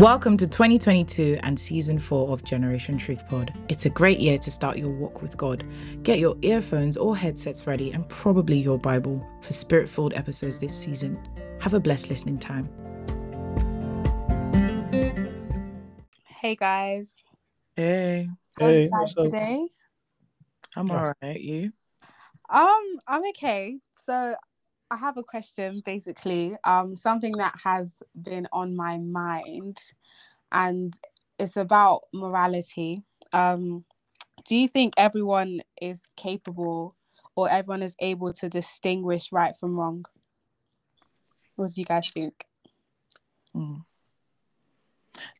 Welcome to 2022 and season four of Generation Truth Pod. It's a great year to start your walk with God. Get your earphones or headsets ready and probably your Bible for spirit filled episodes this season. Have a blessed listening time. Hey guys. Hey, How are Hey, you guys today? I'm alright. You? Um, I'm okay. So I have a question basically. Um, something that has been on my mind and it's about morality. Um, do you think everyone is capable or everyone is able to distinguish right from wrong? What do you guys think? Mm.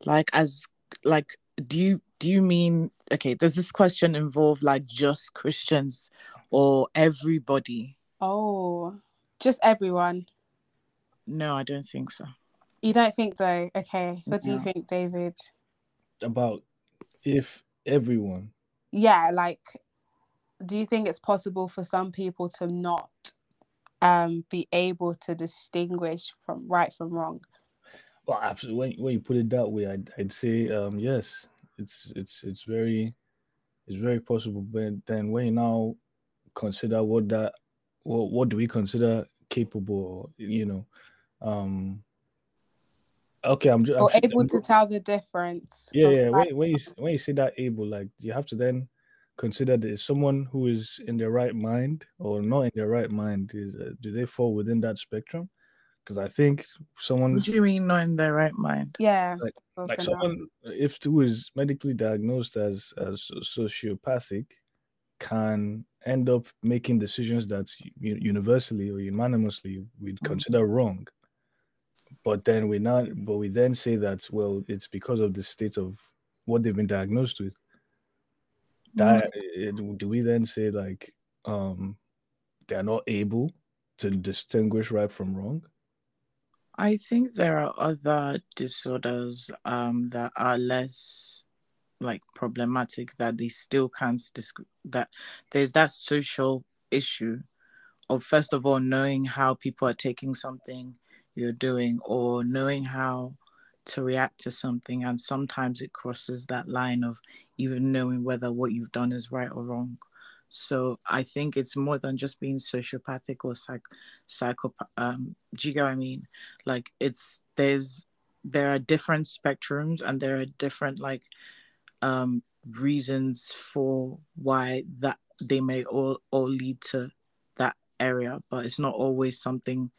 Like as like do you do you mean okay, does this question involve like just Christians or everybody? Oh, just everyone. No, I don't think so. You don't think though? Okay. What do you think, David? about if everyone yeah like do you think it's possible for some people to not um be able to distinguish from right from wrong well absolutely when, when you put it that way I'd, I'd say um yes it's it's it's very it's very possible but then when you now consider what that what, what do we consider capable you know um okay i'm just or able to tell the difference yeah yeah when, when you s- when you say that able like you have to then consider that someone who is in their right mind or not in their right mind is uh, do they fall within that spectrum because i think someone What do you mean not in their right mind? yeah Like- like gonna- someone if who is medically diagnosed as as sociopathic can end up making decisions that universally or unanimously we'd Mhm. consider wrong. But then we not but we then say that well it's because of the state of what they've been diagnosed with. That it- do we then say like um they're not able to distinguish right from wrong? I think there are other disorders um that are less like problematic that they still can't disc- that there's that social issue of first of all knowing how people are taking something you're doing or knowing how to react to something and sometimes it crosses that line of even knowing whether what you've done is right or wrong. So i think it's more than just being sociopathic or psych psychopath um do you get what i mean? Like it's there's there are different spectrums and there are different like um reasons for why that they may all all lead to that area but it's not always something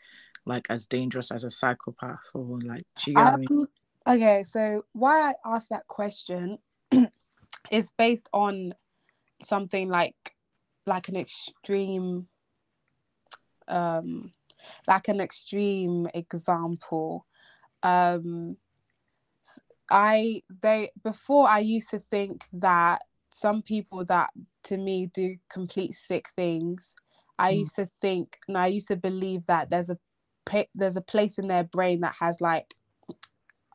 like as dangerous as a psychopath or like do you I mean? Um, okay so why i asked that question is based on something like like an extreme um like an extreme example um i they before i used to think that some people that to me do complete sick things i Mm. used to think and i used to believe that there's a there's a place in their brain that has like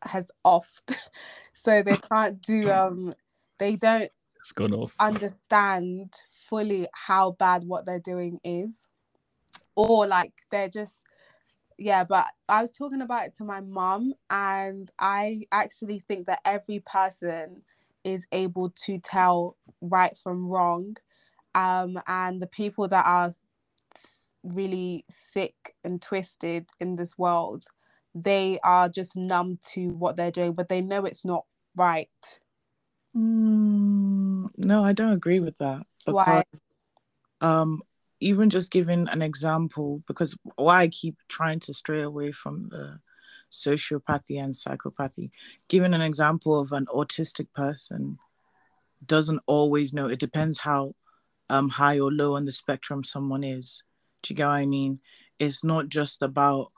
has offed. So they can't do um they don't it's gone off. understand fully how bad what they're doing is. Or like they're just yeah but i was talking about it to my mom, and i actually think that every person is able to tell right from wrong um and the people that are really sick and twisted in this world they are just numb to what they're doing but they know it's not right Mm, no i don't agree with that Why? um even just giving an example because why i keep trying to stray away from the sociopathy and psychopathy giving an example of an autistic person doesn't always know. It depends how um high or low on the spectrum someone is. Do you get what i mean? It's not just about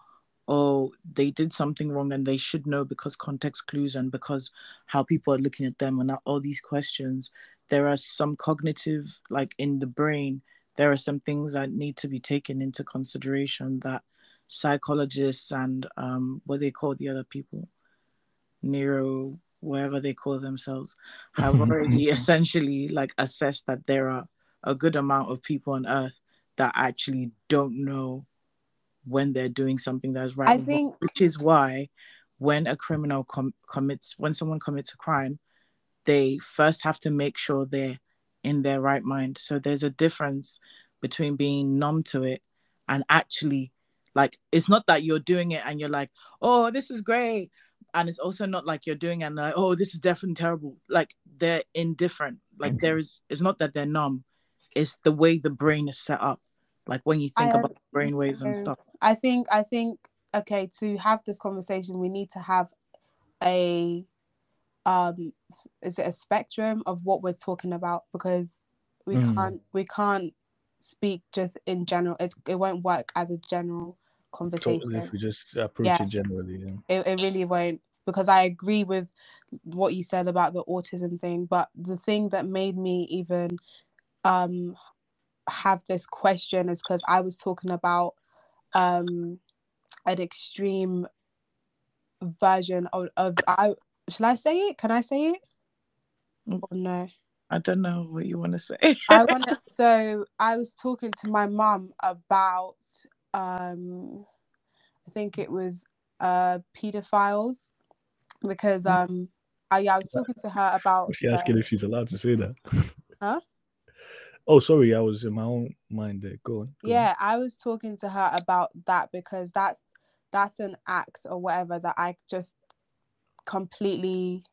oh they did something wrong and they should know because context clues and because how people are looking at them and all these questions. There are some cognitive like in the brain there are some things that need to be taken into consideration that psychologists and um, what they call the other people, neuro, whatever they call themselves, have already essentially like assessed that there are a good amount of people on earth that actually don't know when they're doing something that's right. I or wrong, think which is why when a criminal com- commits when someone commits a crime they first have to make sure they're in their right mind. So there's a difference between being numb to it and actually like it's not that you're doing it and you're like oh this is great. And it's also not like you're doing it and like oh this is definitely terrible. Like they're indifferent. Like Mm-hmm. there is it's not that they're numb. It's the way the brain is set up. Like when you think I about brain waves and stuff. I think I think okay to have this conversation we need to have a um is it a spectrum of what we're talking about because we Mm. can't we can't speak just in general it, it won't work as a general conversation Totally, if we just approach Yeah. it generally. Yeah. it, it really won't because I agree with what you said about the autism thing but the thing that made me even um have this question is because I was talking about um an extreme version of, of I shall I say it can I say it Mm. or no i don't know what you want to say I want to so I was talking to my mum about um I think it was uh pedophiles because um I, yeah, I was talking to her about Was she uh, asking if she's allowed to say that? Huh? Oh, sorry, I was in my own mind there. Go on. go on. yeah i was talking to her about that because that's that's an act or whatever that i just completely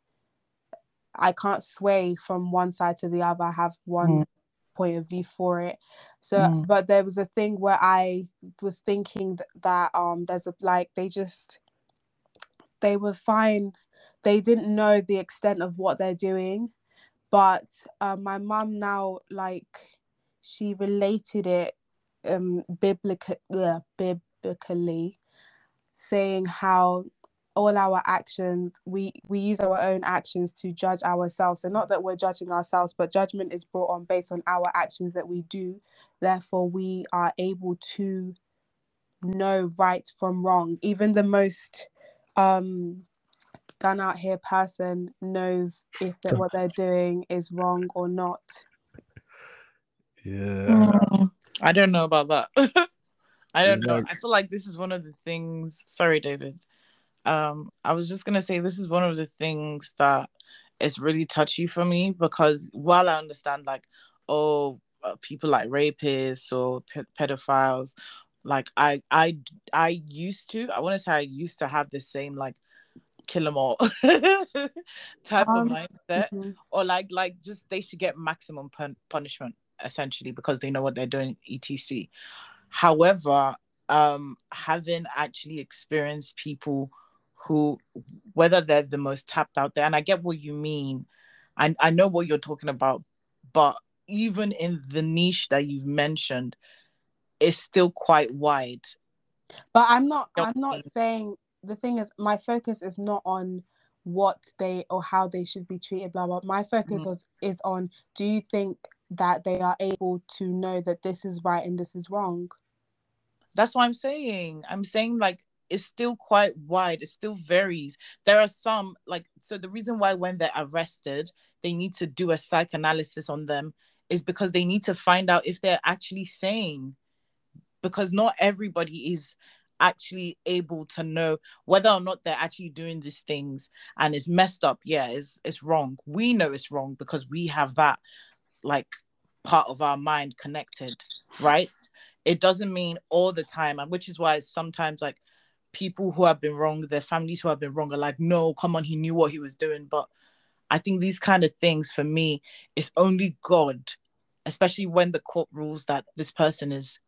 i can't sway from one side to the other i have one Mm. point of view for it so Mm. but there was a thing where i was thinking th- that um there's a like they just they were fine they didn't know the extent of what they're doing but uh, my mum now like she related it um biblical yeah, biblically saying how all our actions we we use our own actions to judge ourselves so not that we're judging ourselves but judgment is brought on based on our actions that we do therefore we are able to know right from wrong even the most um done out here person knows if that what they're doing is wrong or not Yeah. I don't know about that. I don't know. I feel like this is one of the things. Sorry, David. Um, I was just gonna say this is one of the things that is really touchy for me because while I understand like, oh, uh, people like rapists or pe- pedophiles, like I, I, I used to. I want to say I used to have the same like kill them all type Um, of mindset Mhm. or like like just they should get maximum pun- punishment essentially because they know what they're doing etc however um having actually experienced people who whether they're the most tapped out there and i get what you mean. I, I know what you're talking about but even in the niche that you've mentioned it's still quite wide. But i'm not i'm not saying the thing is my focus is not on what they or how they should be treated blah blah. My focus Mhm. was is on do you think that they are able to know that this is right and this is wrong? That's what I'm saying. I'm saying like it's still quite wide. It still varies. There are some like so the reason why when they're arrested, they need to do a psychoanalysis on them is because they need to find out if they're actually sane. Because not everybody is actually able to know whether or not they're actually doing these things and it's messed up. Yeah, it's it's wrong. We know it's wrong because we have that like part of our mind connected, right? it doesn't mean all the time and which is why sometimes like people who have been wrong their families who have been wrong are like no come on he knew what he was doing. But i think these kind of things for me it's only god especially when the court rules that this person is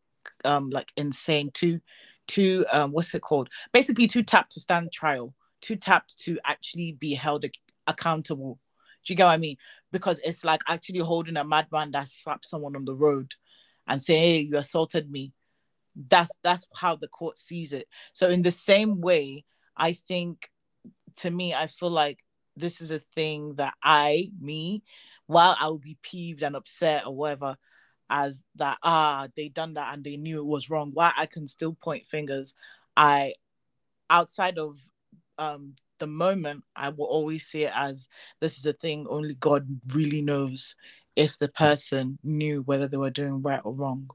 um like insane too too um what's it called? Basically too tapped to stand trial too tapped to actually be held ac- accountable. Do you get what i mean? Because it's like actually holding a madman that slapped someone on the road and say, "Hey, you assaulted me." That's that's how the court sees it. So in the same way, I think to me, I feel like this is a thing that I, me, while I will be peeved and upset or whatever, as that ah they done that and they knew it was wrong. why I can still point fingers, I outside of um the moment, I will always see it as this is a thing only God really knows if the person knew whether they were doing right or wrong.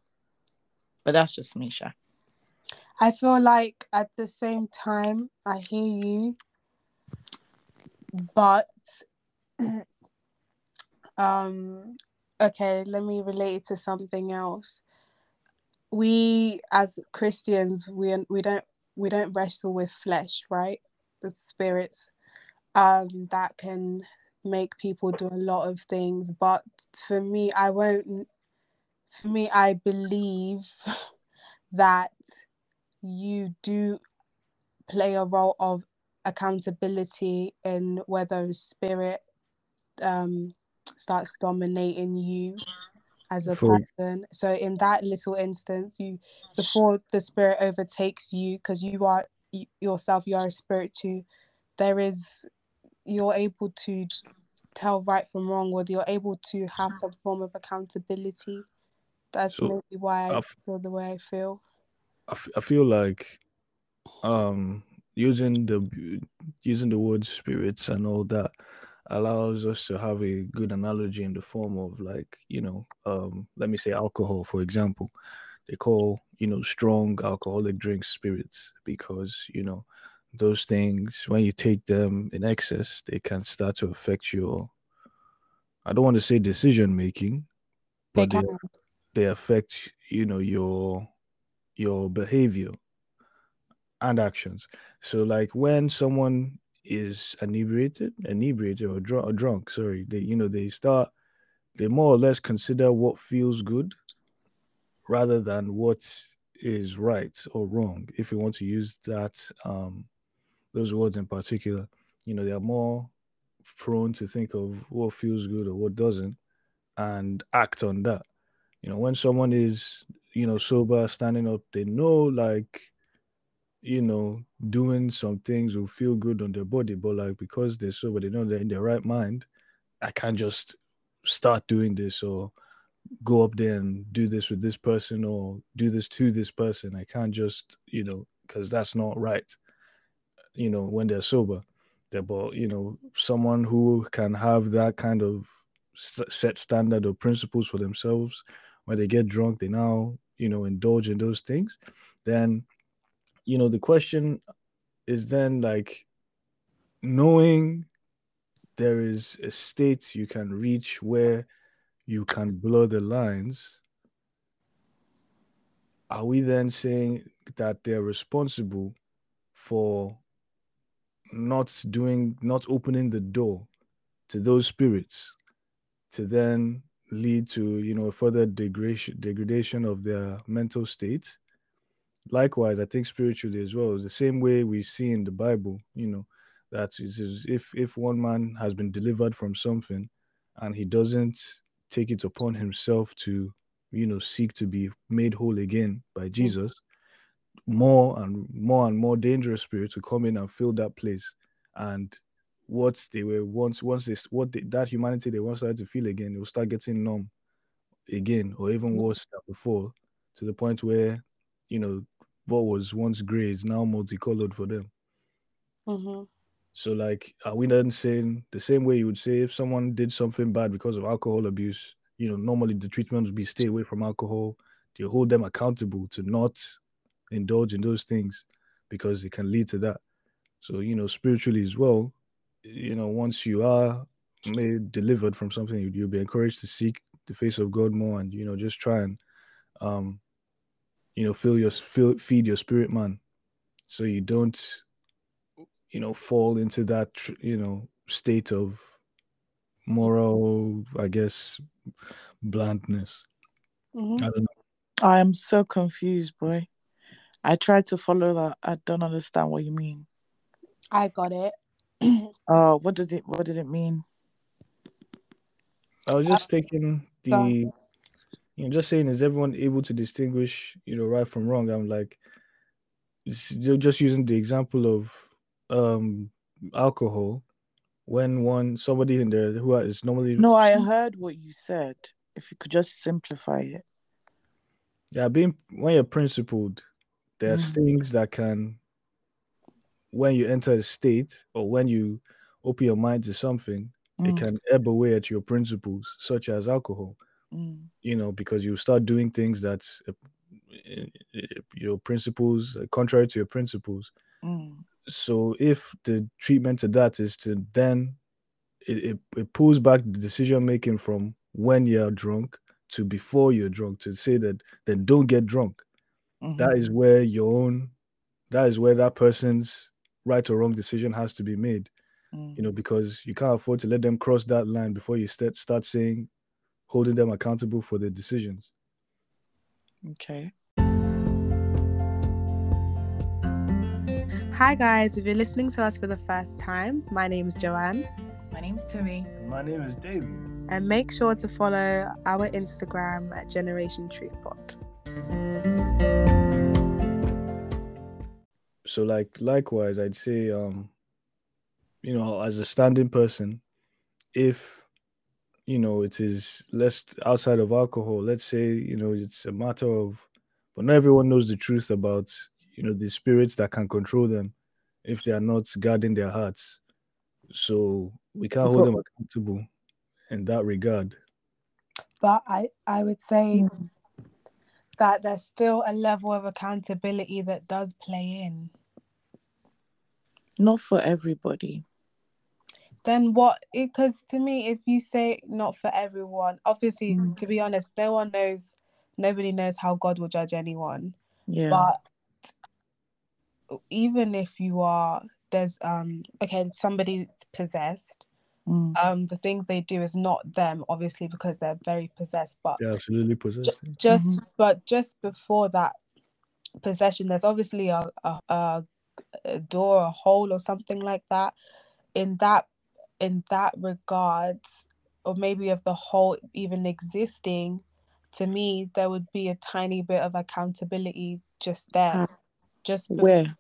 But that's just me, Sha. I feel like at the same time, I hear you, but um okay let me relate it to something else we as christians we we don't we don't wrestle with flesh right with spirits um that can make people do a lot of things but for me i won't for me i believe that you do play a role of accountability in whether spirit um starts dominating you as a person. So in that little instance you before the spirit overtakes you because you are yourself you are a spirit too there is you're able to tell right from wrong whether you're able to have some form of accountability that's So, maybe why i feel the way i feel. I, f- I feel like um using the using the word spirits and all that allows us to have a good analogy in the form of like you know um let me say alcohol for example. They call you know strong alcoholic drinks spirits because you know those things when you take them in excess they can start to affect your i don't want to say decision making but they, can they affect you know your your behavior and actions. So like when someone is inebriated, inebriated or drunk, or drunk, sorry, they you know they start they more or less consider what feels good rather than what is right or wrong. If we want to use that um those words in particular, you know, they are more prone to think of what feels good or what doesn't and act on that. You know, when someone is, you know, sober, standing up, they know like you know, doing some things will feel good on their body, but like because they're sober, they know they're in their right mind. I can't just start doing this or go up there and do this with this person or do this to this person. I can't just, you know, because that's not right. You know, when they're sober, they're but you know, someone who can have that kind of set standard or principles for themselves they get drunk, they now, you know, indulge in those things. Then you know the question is then like knowing there is a state you can reach where you can blur the lines are we then saying that they're responsible for not doing not opening the door to those spirits to then lead to you know a further degradation degradation of their mental state. Likewise i think spiritually as well the same way we see in the bible you know that is is if if one man has been delivered from something and he doesn't take it upon himself to you know seek to be made whole again by hmm. jesus more and more and more dangerous spirits will come in and fill that place. And what they were once once this what they, that humanity they once started to feel again they will start getting numb again or even Mhm. worse than before to the point where you know what was once gray is now multicolored for them. Hmm so like are we then saying the same way you would say if someone did something bad because of alcohol abuse you know normally the treatment would be stay away from alcohol you hold them accountable to not indulge in those things because it can lead to that? So you know spiritually as well you know once you are made delivered from something you- you'll be encouraged to seek the face of god more and you know just try and um you know fill your fill, feed your spirit man so you don't you know fall into that you know state of moral i guess blandness hmm i don't know I am so confused, boy. I tried to follow that. I don't understand what you mean. I got it. Oh, what did it what did it mean? i was just taking the you know just saying is everyone able to distinguish you know right from wrong i'm like just using the example of um alcohol when one somebody in there who is normally No, I heard what you said. If you could just simplify it. yeah being when you're principled there's Mm. things that can when you enter a state or when you open your mind to something it Mm, can ebb away at your principles such as alcohol mm, you know because you start doing things that's uh, uh, your principles contrary to your principles mm, So if the treatment to that is to then it, it, it pulls back the decision making from when you're drunk to before you're drunk to say that then don't get drunk. Mhm. That is where your own that is where that person's right or wrong decision has to be made. Mm. You know, because you can't afford to let them cross that line before you start start saying holding them accountable for their decisions. Okay. Hi guys, if you're listening to us for the first time, my name is Joanne, My name's Timmy. My name is David. and make sure to follow our Instagram at Generation Truth Pod. So like likewise i'd say um you know as a standing person if you know it is less outside of alcohol let's say you know it's a matter of but not everyone knows the truth about you know the spirits that can control them if they are not guarding their hearts. So we can't hold them accountable in that regard. But I, I would say that there's still a level of accountability that does play in. Not for everybody. Then what? Because to me, if you say not for everyone, obviously, Mm. to be honest, no one knows, nobody knows how God will judge anyone. Yeah. But even if you are, there's um okay, somebody possessed. Mm. Um, the things they do is not them, obviously, because they're very possessed. But they're absolutely possessed just Mhm. but just before that possession there's obviously a, a, a, a door a hole or something like that in that in that regards or maybe of the hole even existing to me there would be a tiny bit of accountability just there just bef- Where?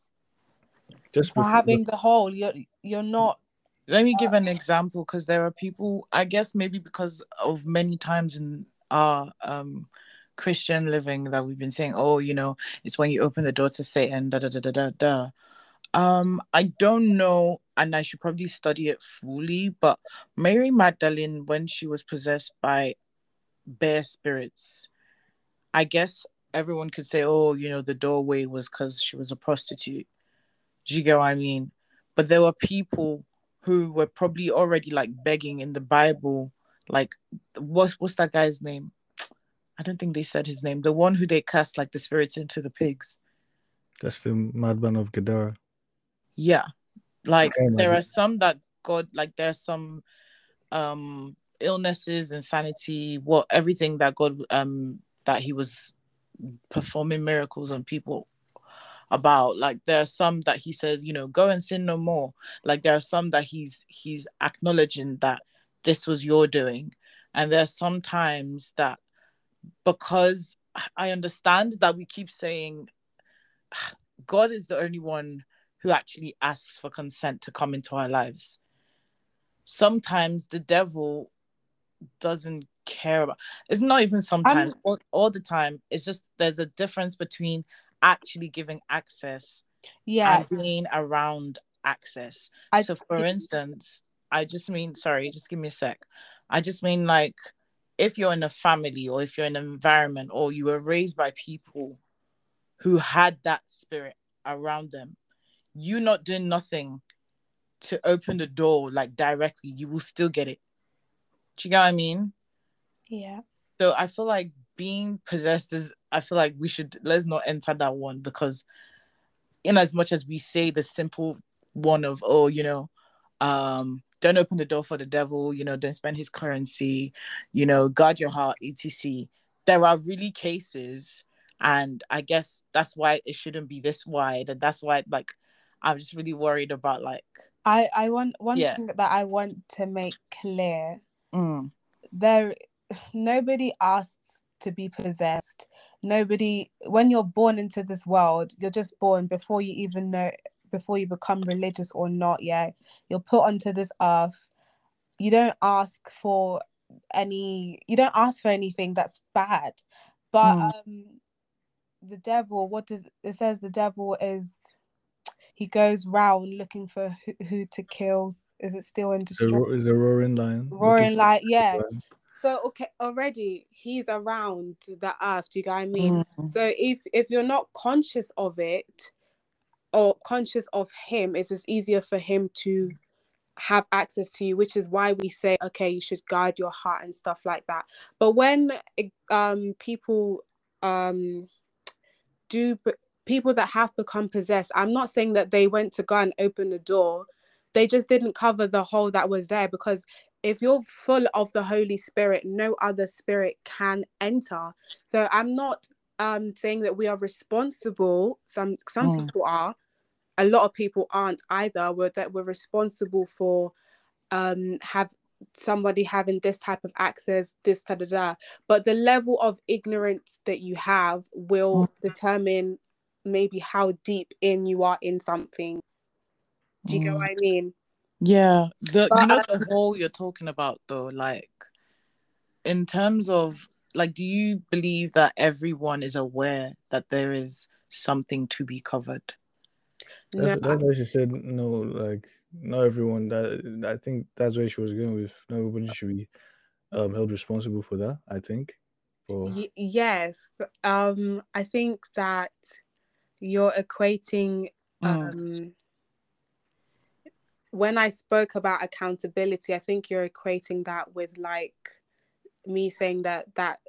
just for before, having the hole you're you're not Let me give an example because there are people, I guess maybe because of many times in our um Christian living that we've been saying, oh, you know, it's when you open the door to Satan, da da da da da da. Um, I don't know, and I should probably study it fully, but Mary Magdalene, when she was possessed by bear spirits, I guess everyone could say, oh, you know, the doorway was because she was a prostitute. Do you get what I mean? But there were people who were probably already like begging in the Bible, like what's what's that guy's name? I don't think they said his name. The one who they cast like the spirits into the pigs. that's the madman of gadara Yeah. Like there are some that God like there's some um illnesses, insanity, what everything that God um that he was performing miracles on people about like there are some that he says you know go and sin no more like there are some that he's he's acknowledging that this was your doing and there are some times that because i understand that we keep saying god is the only one who actually asks for consent to come into our lives. Sometimes the devil doesn't care about it's not even sometimes all, all the time. It's just there's a difference between actually giving access yeah. and being around access. I- so for instance i just mean sorry just give me a sec. I just mean like if you're in a family or if you're in an environment or you were raised by people who had that spirit around them you not doing nothing to open the door like directly you will still get it. Do you get what i mean? Yeah. So I feel like being possessed is I feel like we should let's not enter that one because in as much as we say the simple one of oh you know um don't open the door for the devil you know don't spend his currency you know guard your heart etc. There are really cases and I guess that's why it shouldn't be this wide and that's why like I'm just really worried about like i i want one Yeah. thing that i want to make clear. Mm, there nobody asks to be possessed. Nobody when you're born into this world you're just born before you even know before you become religious or not yeah you're put onto this earth you don't ask for any you don't ask for anything that's bad but Mm. um the devil what does it says the devil is he goes round looking for who, who to kill is it still in The destroy is a roaring lion. roaring like yeah so okay, already he's around the earth. Do you get what I mean? mm, So if if you're not conscious of it, or conscious of him it's just easier for him to have access to you which is why we say okay you should guard your heart and stuff like that. But when um people um do people that have become possessed i'm not saying that they went to go and open the door. They just didn't cover the hole that was there because if you're full of the holy spirit no other spirit can enter. So i'm not um saying that we are responsible some some mm. people are a lot of people aren't either we're that we're responsible for um have somebody having this type of access this da, da, da. but the level of ignorance that you have will mm. determine maybe how deep in you are in something do you mm. get what i mean yeah the but, you know the hole you're talking about though like in terms of like do you believe that everyone is aware that there is something to be covered that's, no. that's why she said no like not everyone that i think that's where she was going with not everybody should be um held responsible for that i think or... y- yes um i think that you're equating mm. um when i spoke about accountability i think you're equating that with like me saying that that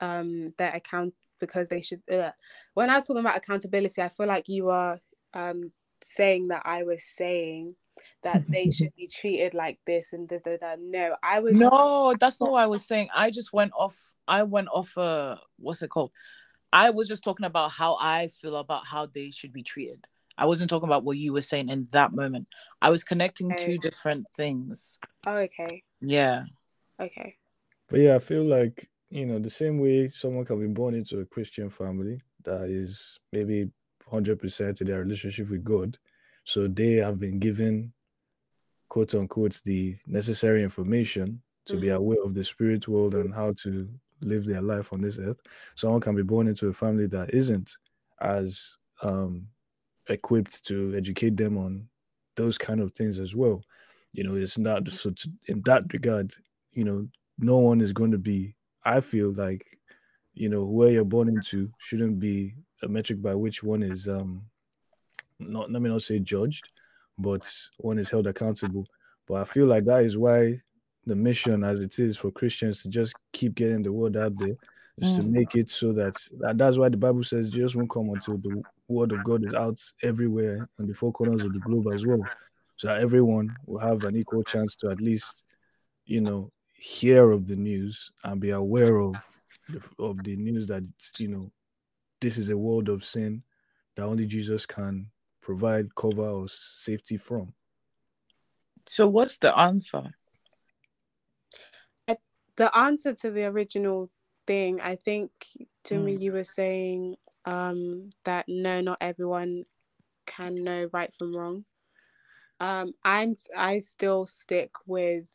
um their account because they should uh, when i was talking about accountability i feel like you are um saying that i was saying that they should be treated like this and da, da, da. no i was no that's not what i was saying. I just went off i went off uh what's it called? I was just talking about how i feel about how they should be treated. I wasn't talking about what you were saying in that moment. I was connecting okay. two different things. Oh okay. Yeah. Okay but yeah i feel like you know, the same way someone can be born into a Christian family that is maybe 100% in their relationship with God. So they have been given, quote unquote, the necessary information to mm-hmm. be aware of the spirit world and how to live their life on this earth. Someone can be born into a family that isn't as um, equipped to educate them on those kind of things as well. You know, it's not so to, in that regard, you know, no one is going to be I feel like you know where you're born into shouldn't be a metric by which one is um not let me not say judged, but one is held accountable. But I feel like that is why the mission as it is for Christians to just keep getting the word out there is mm. to make it so that, that that's why the Bible says Jesus won't come until the word of God is out everywhere on the four corners of the globe as well. So that everyone will have an equal chance to at least, you know, hear of the news and be aware of the, of the news that you know this is a world of sin that only Jesus can provide cover or safety from. So what's the answer? The answer to the original thing, I think to mm. me you were saying um that no not everyone can know right from wrong. Um I'm I still stick with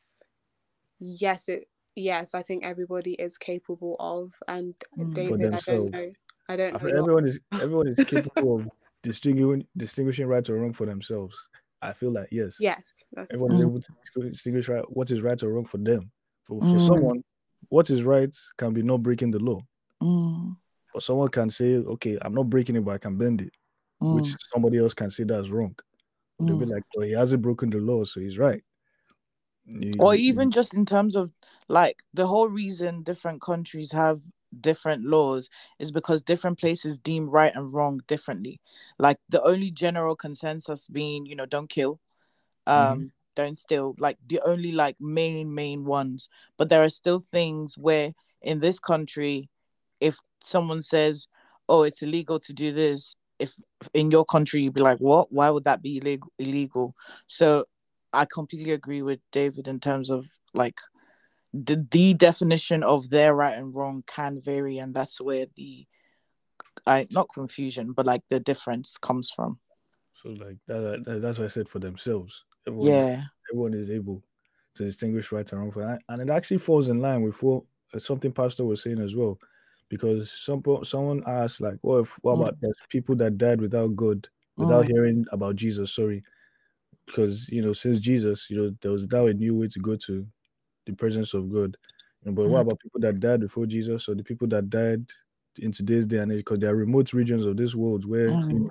yes it yes i think everybody is capable of and mm. david i don't know i don't know everyone is everyone is capable of distinguishing distinguishing right or wrong for themselves i feel like yes yes everyone is able to distinguish right what is right or wrong for them for, for mm. someone what is right can be not breaking the law mm. but someone can say okay i'm not breaking it but i can bend it which mm. somebody else can say that's wrong they'll be mm. like well he hasn't broken the law so he's right or even just in terms of like the whole reason different countries have different laws is because different places deem right and wrong differently. Like the only general consensus being you know don't kill um mm-hmm. don't steal like the only like main main ones. But there are still things where in this country if someone says oh it's illegal to do this if in your country you'd be like what? Why would that be illegal illegal? So I completely agree with David in terms of like the the definition of their right and wrong can vary, and that's where the I not confusion, but like the difference comes from. So like that, that's what I said for themselves. Everyone, yeah, everyone is able to distinguish right and wrong for that, and it actually falls in line with what uh, something Pastor was saying as well, because some someone asked like, "What if what mm. about there's people that died without God, without mm. hearing about Jesus?" Sorry, because you know since Jesus, you know there was now a new way to go to the presence of God. You know, but what mm. about people that died before Jesus or the people that died in today's day and age? Because there are remote regions of this world where mm.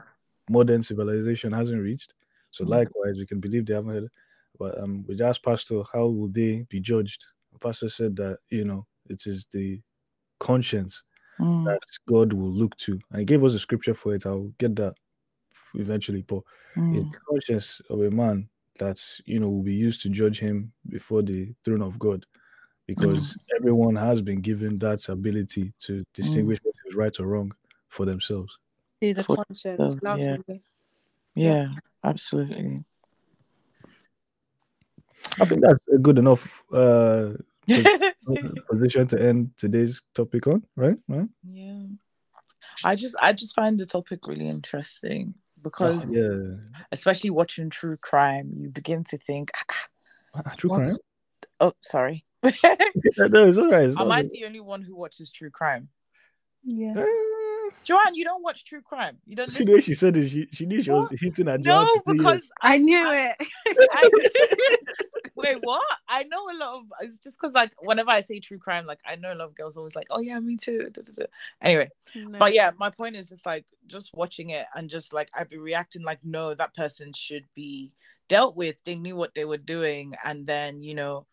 modern civilization hasn't reached. So Mm. likewise, we can believe they haven't heard. But um, we asked Pastor, how will they be judged? Pastor said that you know it is the conscience Mm, that God will look to, and he gave us a scripture for it. I'll get that eventually, but mm, the conscience of a man that you know will be used to judge him before the throne of God, because everyone has been given that ability to distinguish what is right or wrong for themselves. See the For conscience. themselves, yeah. Lovely. yeah, absolutely. I think that's a good enough uh, position to end today's topic on, right? Right? yeah. I just I just find the topic really interesting because Oh, yeah, especially watching true crime, you begin to think, Ah, ah, ah, ah true what's- crime. oh, sorry. no, it's all right. It's Am not I good. the only one who watches true crime? Yeah. Eh, Joanne, you don't watch true crime. You don't See listen. the way she said it, she, she knew she was hitting at Joanne No, to say yes. because I knew it. I, wait, what? I know a lot of. It's just because like whenever I say true crime, like I know a lot of girls always like, oh yeah, me too. da, da, da." Anyway, No. but yeah, my point is just like just watching it and just like I'd be reacting like, no, that person should be dealt with. They knew what they were doing, and then you know,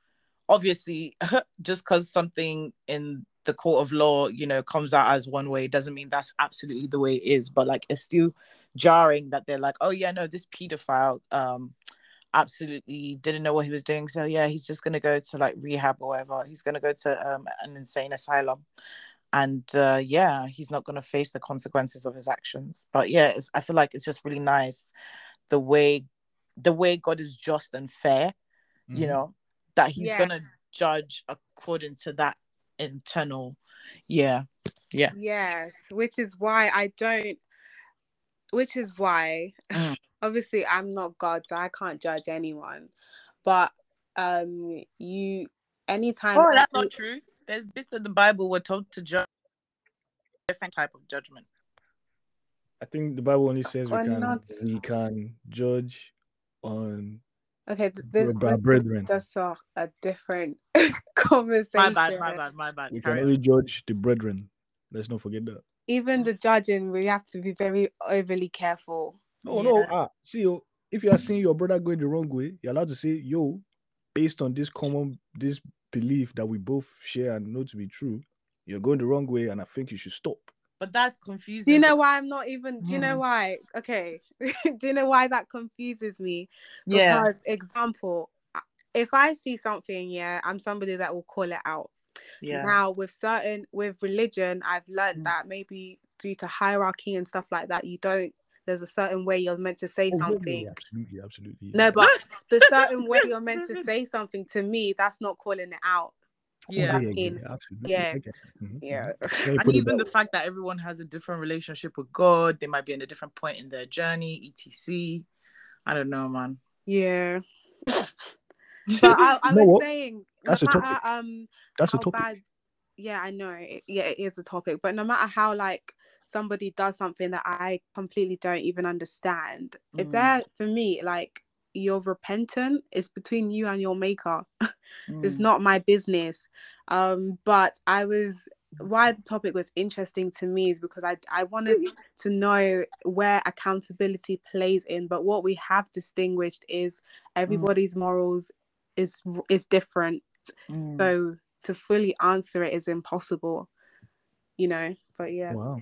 obviously, just because something in the court of law, you know, comes out as one way doesn't mean that's absolutely the way it is. But like, it's still jarring that they're like, oh yeah, no, this pedophile, um, absolutely didn't know what he was doing. So yeah, he's just gonna go to like rehab or whatever. He's gonna go to um an insane asylum. And uh, yeah, he's not gonna face the consequences of his actions. But yeah, it's, I feel like it's just really nice the way the way God is just and fair, you Mhm. know, that he's Yeah. gonna judge according to that internal yeah. Yeah. Yes, which is why I don't. Which is why, Mm. obviously, I'm not God, so I can't judge anyone. But um, you, anytime. Oh, that's not true. There's bits in the Bible we're told to judge different type of judgment. I think the Bible only says we Or can not. we can judge on Okay, this, Bra- this brethren. that's a, a different conversation. My bad, my bad, my bad. we can Carry on. only judge the brethren. Let's not forget that. Even the judging, we have to be very overly careful. No, no. Ah, see, yo, if you are seeing your brother going the wrong way, you're allowed to say, "Yo, based on this common this belief that we both share and know to be true, you're going the wrong way, and I think you should stop." But that's confusing. Do you know why I'm not even? Do you know Mhm. why? Okay, do you know why that confuses me? Yeah. Because example, if I see something, yeah, I'm somebody that will call it out. Yeah. Now with certain with religion, I've learned Mm. that maybe due to hierarchy and stuff like that, you don't. There's a certain way you're meant to say Oh, yeah, yeah, something. yeah, absolutely, absolutely. No, but the certain way you're meant to say something to me, that's not calling it out. Yeah. yeah, yeah, in- yeah, yeah. Mm-hmm. Yeah. Let me And even the fact that everyone has a different relationship with God, they might be in a different point in their journey, etc. I don't know, man. Yeah. But I, I was what? saying, That's no a matter, topic. um, That's a topic. bad yeah i know it, yeah it is a topic but no matter how like somebody does something that i completely don't even understand if Mm. they're for me like you're repentant it's between you and your maker it's Mm. not my business um but i was why the topic was interesting to me is because i i wanted to know where accountability plays in but what we have distinguished is everybody's morals is is different Mm. so to fully answer it is impossible you know but yeah Wow.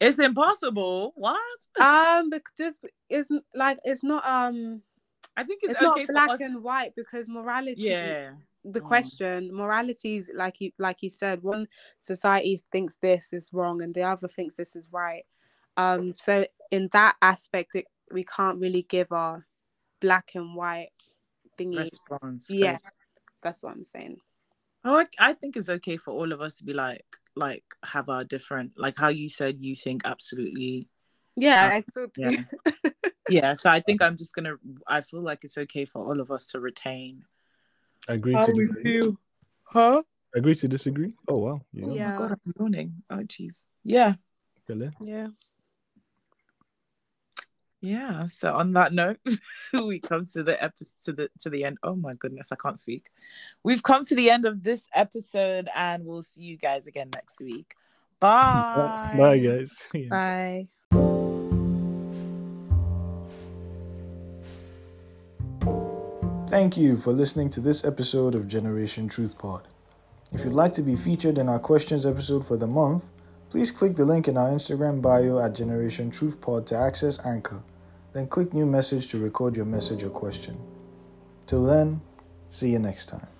It's impossible. What? um bec- just it's n- like it's not um I think it's, it's, okay not black us. and white because morality yeah. the Mm. question moralities like you like you said one society thinks this is wrong and the other thinks this is right um so in that aspect it, we can't really give a black and white thingy Response. yeah that's what i'm saying Oh, I, I think it's okay for all of us to be like, like, have our different, like how you said you think absolutely. yeah Uh, i thought yeah. Yeah. So I think um, I'm just gonna. I feel like it's okay for all of us to retain Agree how to we disagree. feel. Huh? Agree to disagree. Oh wow. Yeah. Oh Yeah. my god, I'm yawning. Oh jeez. Yeah. Pele. yeah Yeah. So on that note, we come to the episode to the to the end. Oh my goodness, I can't speak. We've come to the end of this episode, and we'll see you guys again next week. Bye. Bye, guys. Yeah. bye Thank you for listening to this episode of Generation Truth Pod. If you'd like to be featured in our questions episode for the month, please click the link in our Instagram bio at Generation Truth Pod to access Anchor. Then click new message to record your message or question. Till then, see you next time.